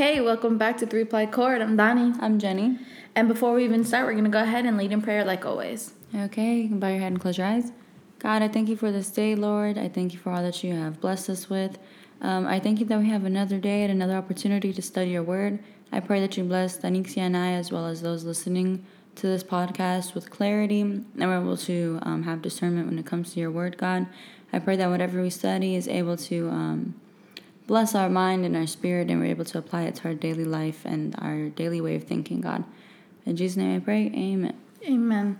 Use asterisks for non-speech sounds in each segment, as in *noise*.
Hey, welcome back to Three Ply Chord. I'm Donnie. I'm Jenny. And before we even start, we're going to go ahead and lead in prayer like always. Okay, you can bow your head and close your eyes. God, I thank you for this day, Lord. I thank you for all that you have blessed us with. Um, I thank you that we have another day and another opportunity to study your word. I pray that you bless Danixia and I, as well as those listening to this podcast, with clarity and we're able to um, have discernment when it comes to your word, God. I pray that whatever we study is able to um, bless our mind and our spirit, and we're able to apply it to our daily life and our daily way of thinking, God. In Jesus' name I pray, amen. Amen.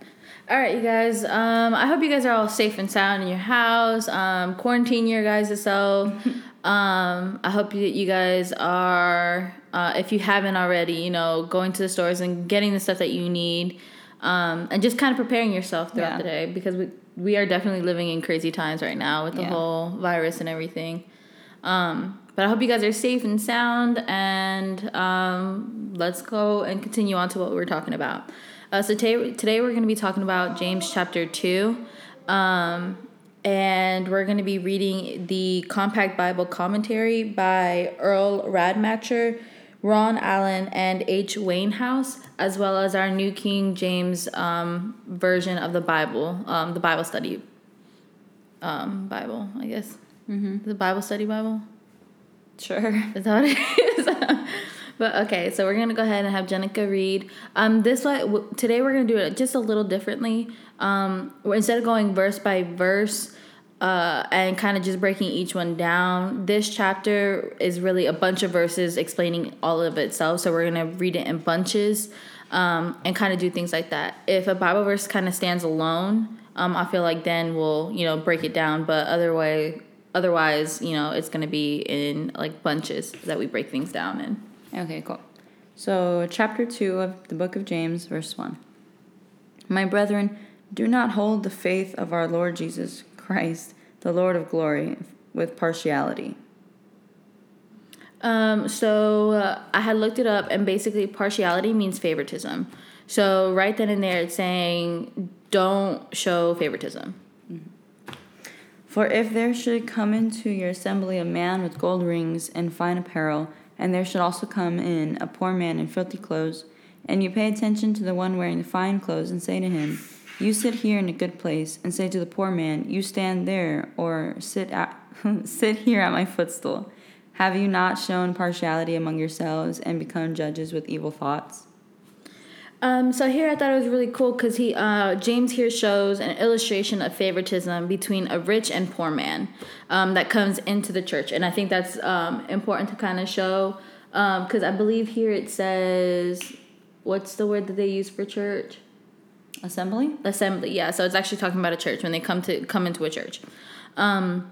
All right, you guys. Um, I hope you guys are all safe and sound in your house. Um, quarantine your guys self. *laughs* um, I hope you, you guys are, uh, if you haven't already, you know, going to the stores and getting the stuff that you need, um, and just kind of preparing yourself throughout Yeah. the day because we we are definitely living in crazy times right now with the Yeah. whole virus and everything. Um, but I hope you guys are safe and sound, and um, let's go and continue on to what we're talking about. Uh, so today, today we're going to be talking about James chapter two, um, and we're going to be reading the Compact Bible Commentary by Earl Radmacher, Ron Allen, and H. Wayne House, as well as our New King James um, version of the Bible, um, the Bible study um, Bible, I guess. Mm-hmm. The Bible study Bible. Sure. *laughs* Is that what it is? *laughs* but okay, so we're gonna go ahead and have Jenica read. Um, this way today we're gonna do it just a little differently. Um, instead of going verse by verse. Uh, and kind of just breaking each one down. This chapter is really a bunch of verses explaining all of itself. So we're gonna read it in bunches um, and kind of do things like that. If a Bible verse kind of stands alone, um, I feel like then we'll you know break it down. But otherwise, otherwise, you know, it's gonna be in like bunches that we break things down in. Okay, cool. So, chapter 2 of the book of James, verse 1. My brethren, do not hold the faith of our Lord Jesus Christ, the Lord of glory, with partiality. Um, so uh, I had looked it up, and basically, partiality means favoritism. So right then and there, it's saying don't show favoritism. For if there should come into your assembly a man with gold rings and fine apparel, and there should also come in a poor man in filthy clothes, and you pay attention to the one wearing the fine clothes, and say to him, You sit here in a good place, and say to the poor man, You stand there, or sit at, *laughs* sit here at my footstool. Have you not shown partiality among yourselves and become judges with evil thoughts? Um, so here I thought it was really cool because he uh, James here shows an illustration of favoritism between a rich and poor man um, that comes into the church, and I think that's um, important to kind of show because I believe here it says what's the word that they use for church? Assembly? assembly yeah. So it's actually talking about a church when they come to come into a church. Um,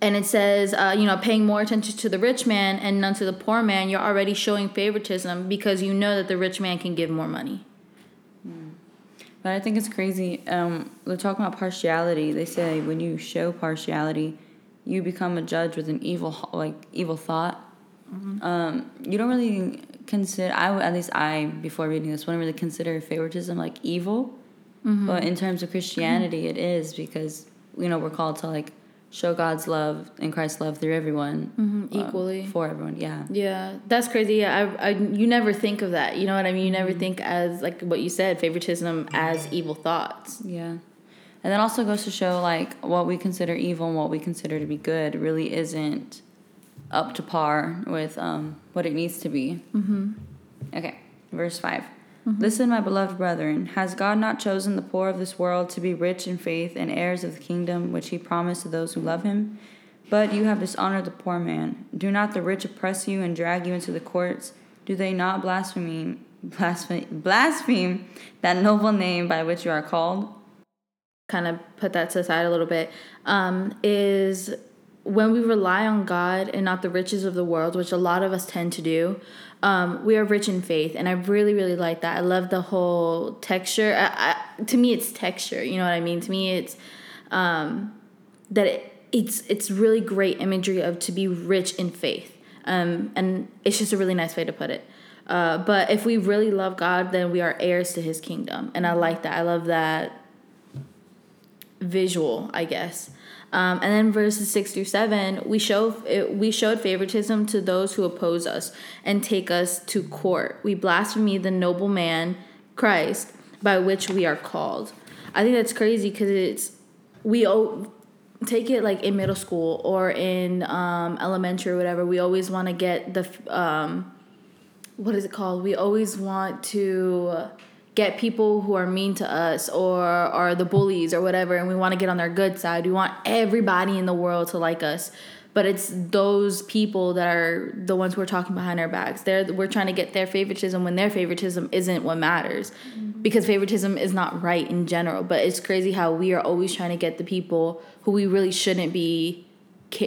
and it says uh, you know paying more attention to the rich man and none to the poor man you're already showing favoritism because you know that the rich man can give more money But I think it's crazy. Um, they're talking about partiality. They say when you show partiality, you become a judge with an evil, like evil thought. Um, you don't really consider. I at least I before reading this wouldn't really consider favoritism like evil. But in terms of Christianity, it is because you know we're called to like show God's love and Christ's love through everyone um, equally. for everyone. Yeah. Yeah, that's crazy. Yeah, I, I, you never think of that. You know what I mean? You never think as like what you said, favoritism as evil thoughts. Yeah. And that also goes to show like what we consider evil and what we consider to be good really isn't up to par with um, what it needs to be. Mm-hmm. Okay, verse 5. Listen, my beloved brethren, has God not chosen the poor of this world to be rich in faith and heirs of the kingdom which he promised to those who love him? But you have dishonored the poor man. Do not the rich oppress you and drag you into the courts? Do they not blaspheme, blaspheme, blaspheme that noble name by which you are called? Kind of put that to the side a little bit. Um, is when we rely on God and not the riches of the world, which a lot of us tend to do. Um, we are rich in faith, and I really, really like that. I love the whole texture. I, I, to me, it's texture. You know what I mean? To me, it's um, that it, it's it's really great imagery of to be rich in faith, um, and it's just a really nice way to put it. Uh, but if we really love God, then we are heirs to His kingdom, and I like that. I love that visual, I guess. Um, and then verses six through seven, we show we showed favoritism to those who oppose us and take us to court. We blaspheme the noble man Christ by which we are called. I think that's crazy because it's we o- take it like in middle school or in um, elementary or whatever. We always want to get the um, what is it called? We always want to get people who are mean to us or are the bullies or whatever and we want to get on their good side. We want everybody in the world to like us. But it's those people that are the ones who are talking behind our backs. They're we're trying to get their favoritism when their favoritism isn't what matters. Mm-hmm. Because favoritism is not right in general. But it's crazy how we are always trying to get the people who we really shouldn't be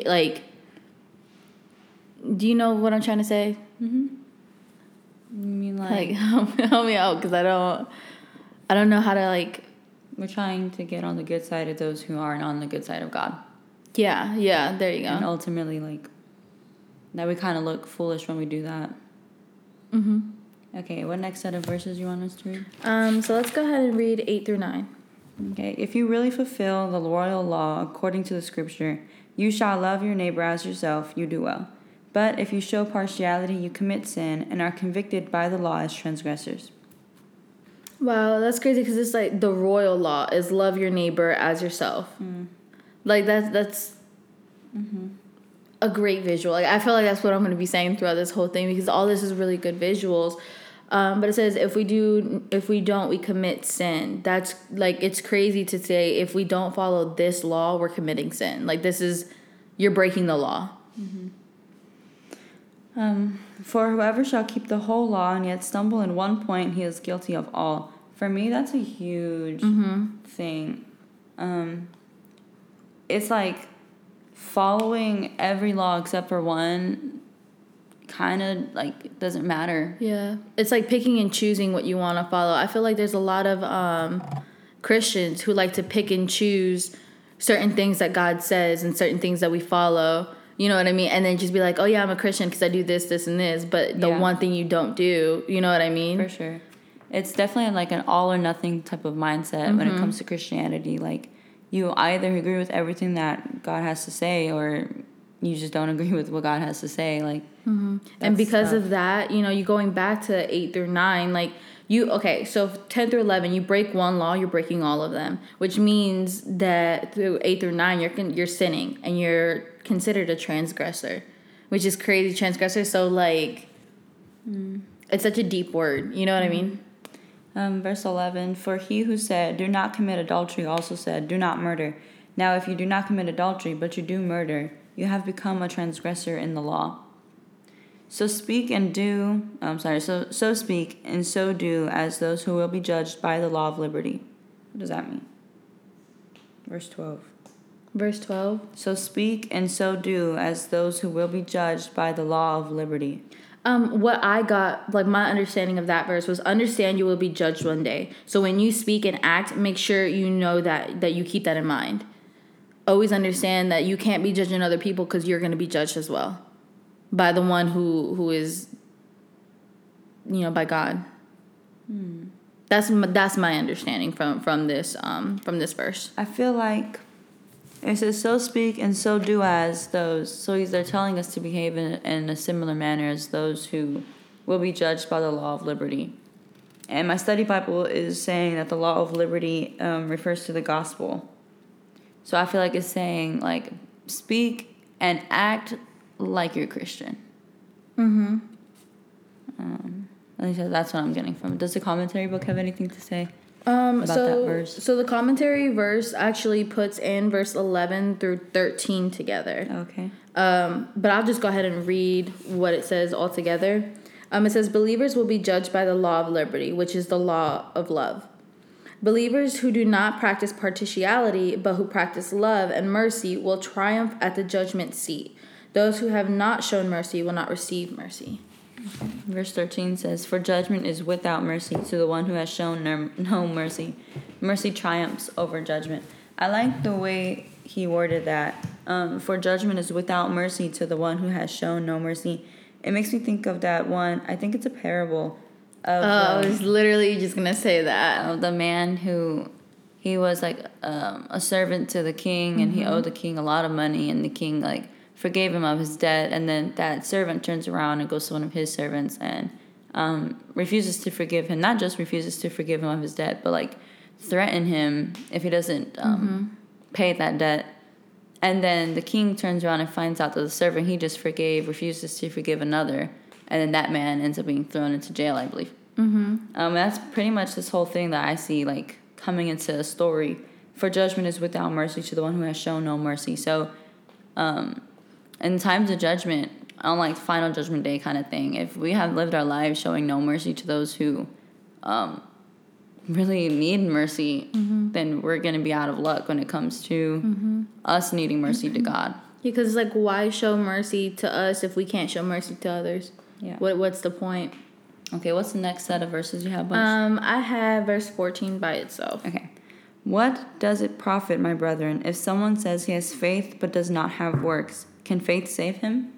like do you know what I'm trying to say? Mm-hmm. You mean like, *laughs* like help, help me out because I don't I don't know how to like. We're trying to get on the good side of those who aren't on the good side of God. Yeah, yeah. There you go. And ultimately, like that, we kind of look foolish when we do that. Mm-hmm. Okay, what next set of verses you want us to read? Um, so let's go ahead and read eight through nine. Okay, if you really fulfill the royal law according to the scripture, you shall love your neighbor as yourself. You do well. But if you show partiality, you commit sin and are convicted by the law as transgressors. Wow, that's crazy because it's like the royal law is love your neighbor as yourself. Mm. Like that's that's mm-hmm. a great visual. Like I feel like that's what I'm going to be saying throughout this whole thing because all this is really good visuals. Um, but it says if we do, if we don't, we commit sin. That's like it's crazy to say if we don't follow this law, we're committing sin. Like this is you're breaking the law. Mm-hmm. Um, for whoever shall keep the whole law and yet stumble in one point, he is guilty of all. For me, that's a huge mm-hmm. thing. Um, it's like following every law except for one kind of like doesn't matter. Yeah. It's like picking and choosing what you want to follow. I feel like there's a lot of um, Christians who like to pick and choose certain things that God says and certain things that we follow you know what I mean? And then just be like, oh yeah, I'm a Christian because I do this, this, and this. But the yeah. one thing you don't do, you know what I mean? For sure. It's definitely like an all or nothing type of mindset mm-hmm. when it mm-hmm. comes to Christianity. Like, you either agree with everything that God has to say or you just don't *laughs* agree with what God has to say. Like, mm-hmm. and because tough. of that, you know, you're going back to eight through nine, like, you okay so 10 through 11 you break one law you're breaking all of them which means that through 8 through 9 you're you're sinning and you're considered a transgressor, which is crazy transgressor. So like, mm. it's such a deep word. You know what mm. I mean? Um, verse 11 For he who said, Do not commit adultery, also said, Do not murder. Now, if you do not commit adultery, but you do murder, you have become a transgressor in the law. So speak and do, I'm sorry, so, so speak and so do as those who will be judged by the law of liberty. What does that mean? Verse 12. Verse 12. So speak and so do as those who will be judged by the law of liberty. Um, what I got, like my understanding of that verse was understand you will be judged one day. So when you speak and act, make sure you know that that you keep that in mind. Always understand that you can't be judging other people because you're going to be judged as well by the one who who is, you know, by God. Hmm. That's that's my understanding from from this um from this verse. I feel like it says, so speak and so do as those. So he's they're telling us to behave in, in a similar manner as those who will be judged by the law of liberty. And my study Bible is saying that the law of liberty um, refers to the gospel. So I feel like it's saying, like, speak and act like you're Christian. Mm-hmm. Um, at least that's what I'm getting from it. Does the commentary book have anything to say? Um, so, so the commentary verse actually puts in verse 11 through 13 together. Okay. Um, but I'll just go ahead and read what it says all together. Um, it says, Believers will be judged by the law of liberty, which is the law of love. Believers who do not practice partiality, but who practice love and mercy, will triumph at the judgment seat. Those who have not shown mercy will not receive mercy. Verse 13 says, For judgment is without mercy to the one who has shown no, mercy. Mercy triumphs over judgment. I like the way he worded that. Um, for judgment is without mercy to the one who has shown no mercy. It makes me think of that one. I think it's a parable of. Oh, um, I was literally just going to say that. Of the man who he was like um, a servant to the king and he owed the king a lot of money and the king like forgave him of his debt and then that servant turns around and goes to one of his servants and um, refuses to forgive him not just refuses to forgive him of his debt but like threaten him if he doesn't um, pay that debt. And then the king turns around and finds out that the servant he just forgave refuses to forgive another and then that man ends up being thrown into jail i believe. Mm-hmm. um, that's pretty much this whole thing that i see like coming into a story. For judgment is without mercy to the one who has shown no mercy. So um, in times of judgment, on like final judgment day kind of thing, if we have lived our lives showing no mercy to those who um, really need mercy, then we're going to be out of luck when it comes to us needing mercy to God. Because it's like, why show mercy to us if we can't show mercy to others? Yeah. What What's the point? Okay, what's the next set of verses you have? Bunch? Um, I have verse fourteen by itself. okay. What does it profit, my brethren, if someone says he has faith but does not have works? Can faith save him?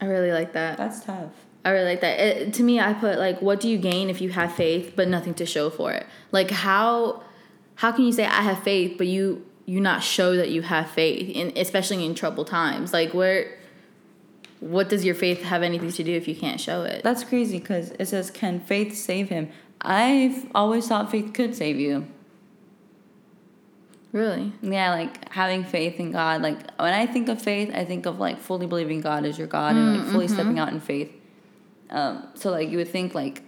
I really like that. That's tough. I really like that. It, to me, I put like, what do you gain if you have faith but nothing to show for it? Like how how can you say I have faith but you you not show that you have faith, in, especially in troubled times? Like where what does your faith have anything to do if you can't show it? That's crazy because it says, Can faith save him? I've always thought faith could save you. Really? Yeah, like having faith in God. Like when I think of faith, I think of like fully believing God is your God and like fully stepping out in faith. Um, so like you would think like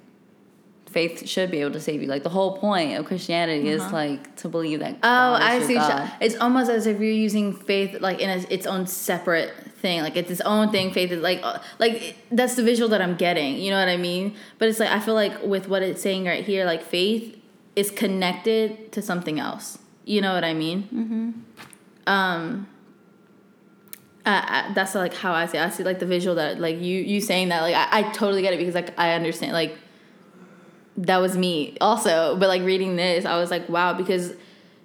faith should be able to save you. Like the whole point of Christianity is like to believe that. Oh, God is I see. God. It's almost as if you're using faith like in a, its own separate thing. Like it's its own thing. Faith is like uh, like that's the visual that I'm getting. You know what I mean? But it's like I feel like with what it's saying right here, like faith is connected to something else. You know what I mean? Mm-hmm. Um. I, I, that's like how I see. it. I see like the visual that like you you saying that like I, I totally get it because like I understand like that was me also but like reading this i was like wow because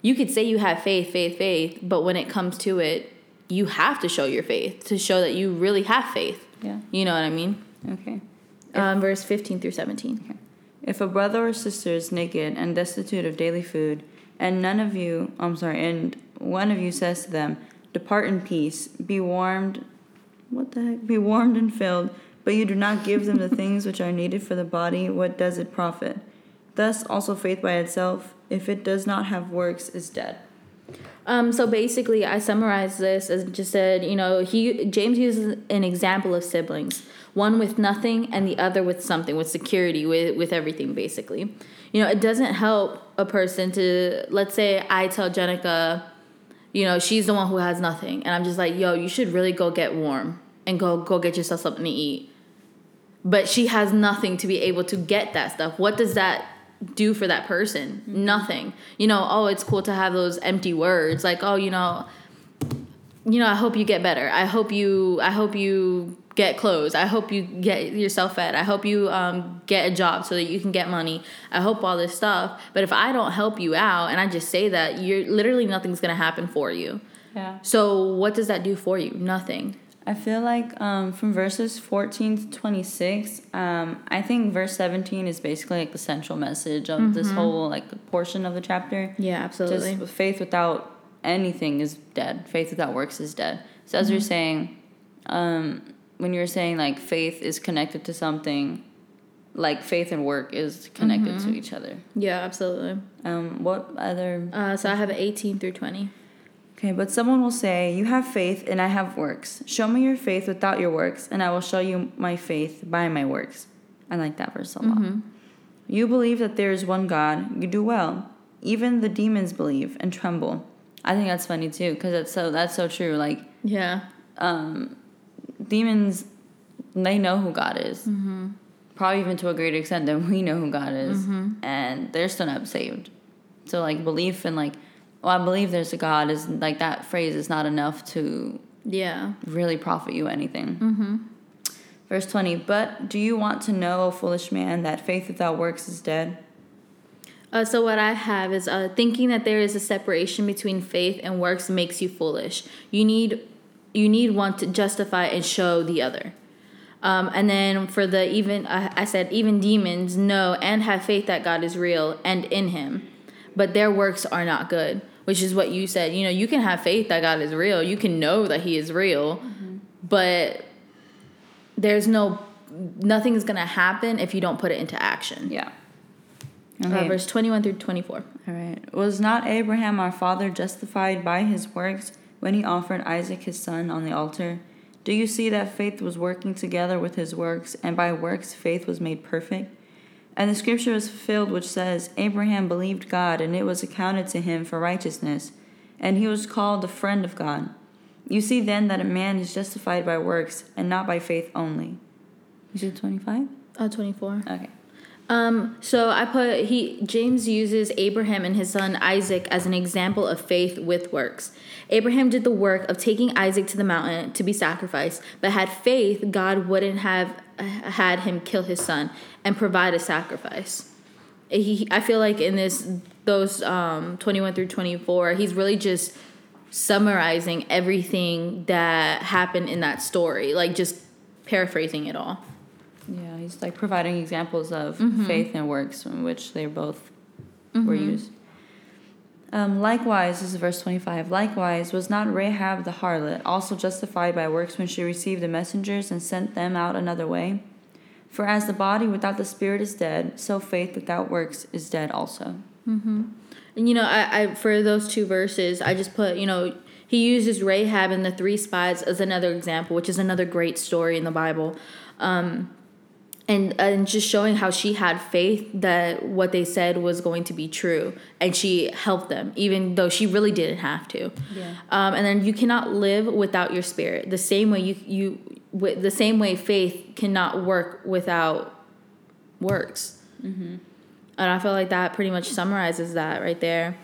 you could say you have faith faith faith but when it comes to it you have to show your faith to show that you really have faith Yeah. you know what i mean Okay. um, verse 15 through 17 If a brother or sister is naked and destitute of daily food, and none of you, I'm sorry, and one of you says to them, Depart in peace, be warmed, what the heck? Be warmed and filled, but you do not give them the *laughs* things which are needed for the body, what does it profit? Thus also faith by itself, if it does not have works, is dead. Um, so basically, I summarized this as just said, you know, he James uses an example of siblings, one with nothing and the other with something, with security, with with everything, basically. You know, it doesn't help a person to let's say I tell Jenica, you know, she's the one who has nothing, and I'm just like, yo, you should really go get warm and go go get yourself something to eat. But she has nothing to be able to get that stuff. What does that do for that person? Nothing. You know, oh, it's cool to have those empty words like, oh, you know, you know, I hope you get better. I hope you I hope you get clothes. I hope you get yourself fed. I hope you um, get a job so that you can get money. I hope all this stuff. But if I don't help you out and I just say that, you're literally nothing's gonna happen for you. Yeah. So what does that do for you? Nothing. I feel like um, from verses 14 to 26, um, I think verse 17 is basically like the central message of this whole like portion of the chapter. Yeah, absolutely. Just faith without anything is dead. Faith without works is dead. So as you're saying, um, when you're saying like faith is connected to something, like faith and work is connected to each other. yeah, absolutely. Um, what other? Uh, so I have 18 through 20. Okay, but someone will say, "You have faith, and I have works. Show me your faith without your works, and I will show you my faith by my works." I like that verse a lot. Mm-hmm. You believe that there is one God. You do well. Even the demons believe and tremble. I think that's funny too, because that's so that's so true. Like Yeah. Um, demons, they know who God is. Mm-hmm. Probably even to a greater extent than we know who God is, mm-hmm. and they're still not saved. So like belief and like, well, I believe there's a God is like that phrase is not enough to Yeah. really profit you anything. Mm-hmm. Verse 20, but do you want to know, O foolish man, that faith without works is dead? Uh, so what I have is uh, thinking that there is a separation between faith and works makes you foolish. You need you need one to justify and show the other. Um, and then for the even I I said even demons know and have faith that God is real and in Him, but their works are not good, which is what you said. You know, you can have faith that God is real. You can know that He is real, mm-hmm. but there's no nothing is gonna happen if you don't put it into action. Yeah. Uh, okay. Uh, verse 21 through 24. All right. Was not Abraham our father justified by his works when he offered Isaac his son on the altar? Do you see that faith was working together with his works, and by works faith was made perfect? And the scripture is fulfilled, which says, Abraham believed God, and it was accounted to him for righteousness, and he was called the friend of God. You see then that a man is justified by works, and not by faith only. You said 25? Uh, 24. Okay. Um, so I put he James uses Abraham and his son Isaac as an example of faith with works. Abraham did the work of taking Isaac to the mountain to be sacrificed, but had faith God wouldn't have had him kill his son and provide a sacrifice. He, I feel like in this those um, 21 through 24, he's really just summarizing everything that happened in that story, like just paraphrasing it all. Yeah, he's like providing examples of mm-hmm. faith and works in which they both mm-hmm. were used. Um, likewise, this is verse 25. Likewise, was not Rahab the harlot also justified by works when she received the messengers and sent them out another way? For as the body without the spirit is dead, so faith without works is dead also. Mm-hmm. And you know, I, I for those two verses, I just put you know he uses Rahab and the three spies as another example, which is another great story in the Bible. Um, and and just showing how she had faith that what they said was going to be true. And she helped them even though she really didn't have to. Yeah. um, and then you cannot live without your spirit. The same way you you with the same way faith cannot work without works. Mm-hmm. and i feel like that pretty much summarizes that right there.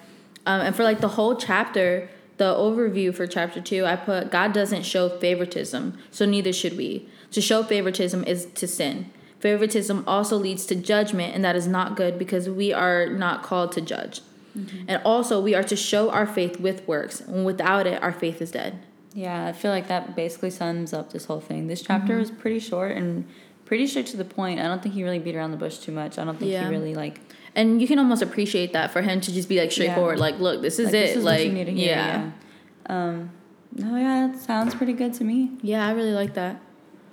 Um, and for like the whole chapter the overview for chapter two i put god doesn't show favoritism so neither should we. To show favoritism is to sin Favoritism also leads to judgment, and that is not good because we are not called to judge. Mm-hmm. And also, we are to show our faith with works, and without it, our faith is dead. Yeah, I feel like that basically sums up this whole thing. This chapter mm-hmm. is pretty short and pretty straight to the point. I don't think he really beat around the bush too much. I don't think yeah. he really like. And you can almost appreciate that for him to just be like straightforward, yeah. like, look, this is like, it. This is like, yeah. yeah. Um, no, yeah, it sounds pretty good to me. Yeah, I really like that.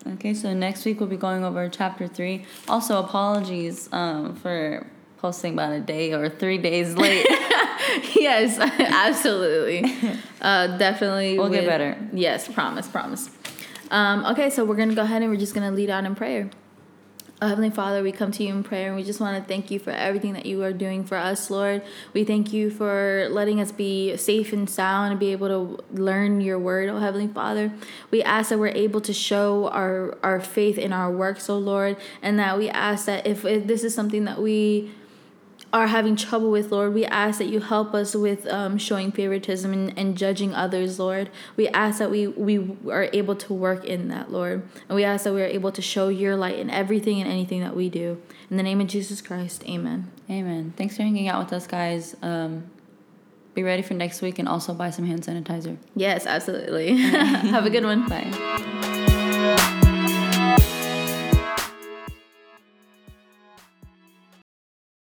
Okay, so next week we'll be going over chapter three. Also, apologies um, for posting about a day or three days *laughs* late. *laughs* yes, *laughs* absolutely. Uh, definitely. We'll with, get better. Yes, promise, promise. Um, okay, so we're going to go ahead and we're just going to lead out in prayer. Oh, Heavenly Father, we come to you in prayer and we just want to thank you for everything that you are doing for us, Lord. We thank you for letting us be safe and sound and be able to learn your word, oh Heavenly Father. We ask that we're able to show our, our faith in our works, oh Lord, and that we ask that if, if this is something that we are having trouble with, Lord, we ask that you help us with um, showing favoritism and, and judging others, Lord. We ask that we, we are able to work in that, Lord. And we ask that we are able to show your light in everything and anything that we do. In the name of Jesus Christ, amen. Amen. Thanks for hanging out with us, guys. Um, be ready for next week and also buy some hand sanitizer. Yes, absolutely. *laughs* Have a good one. Bye.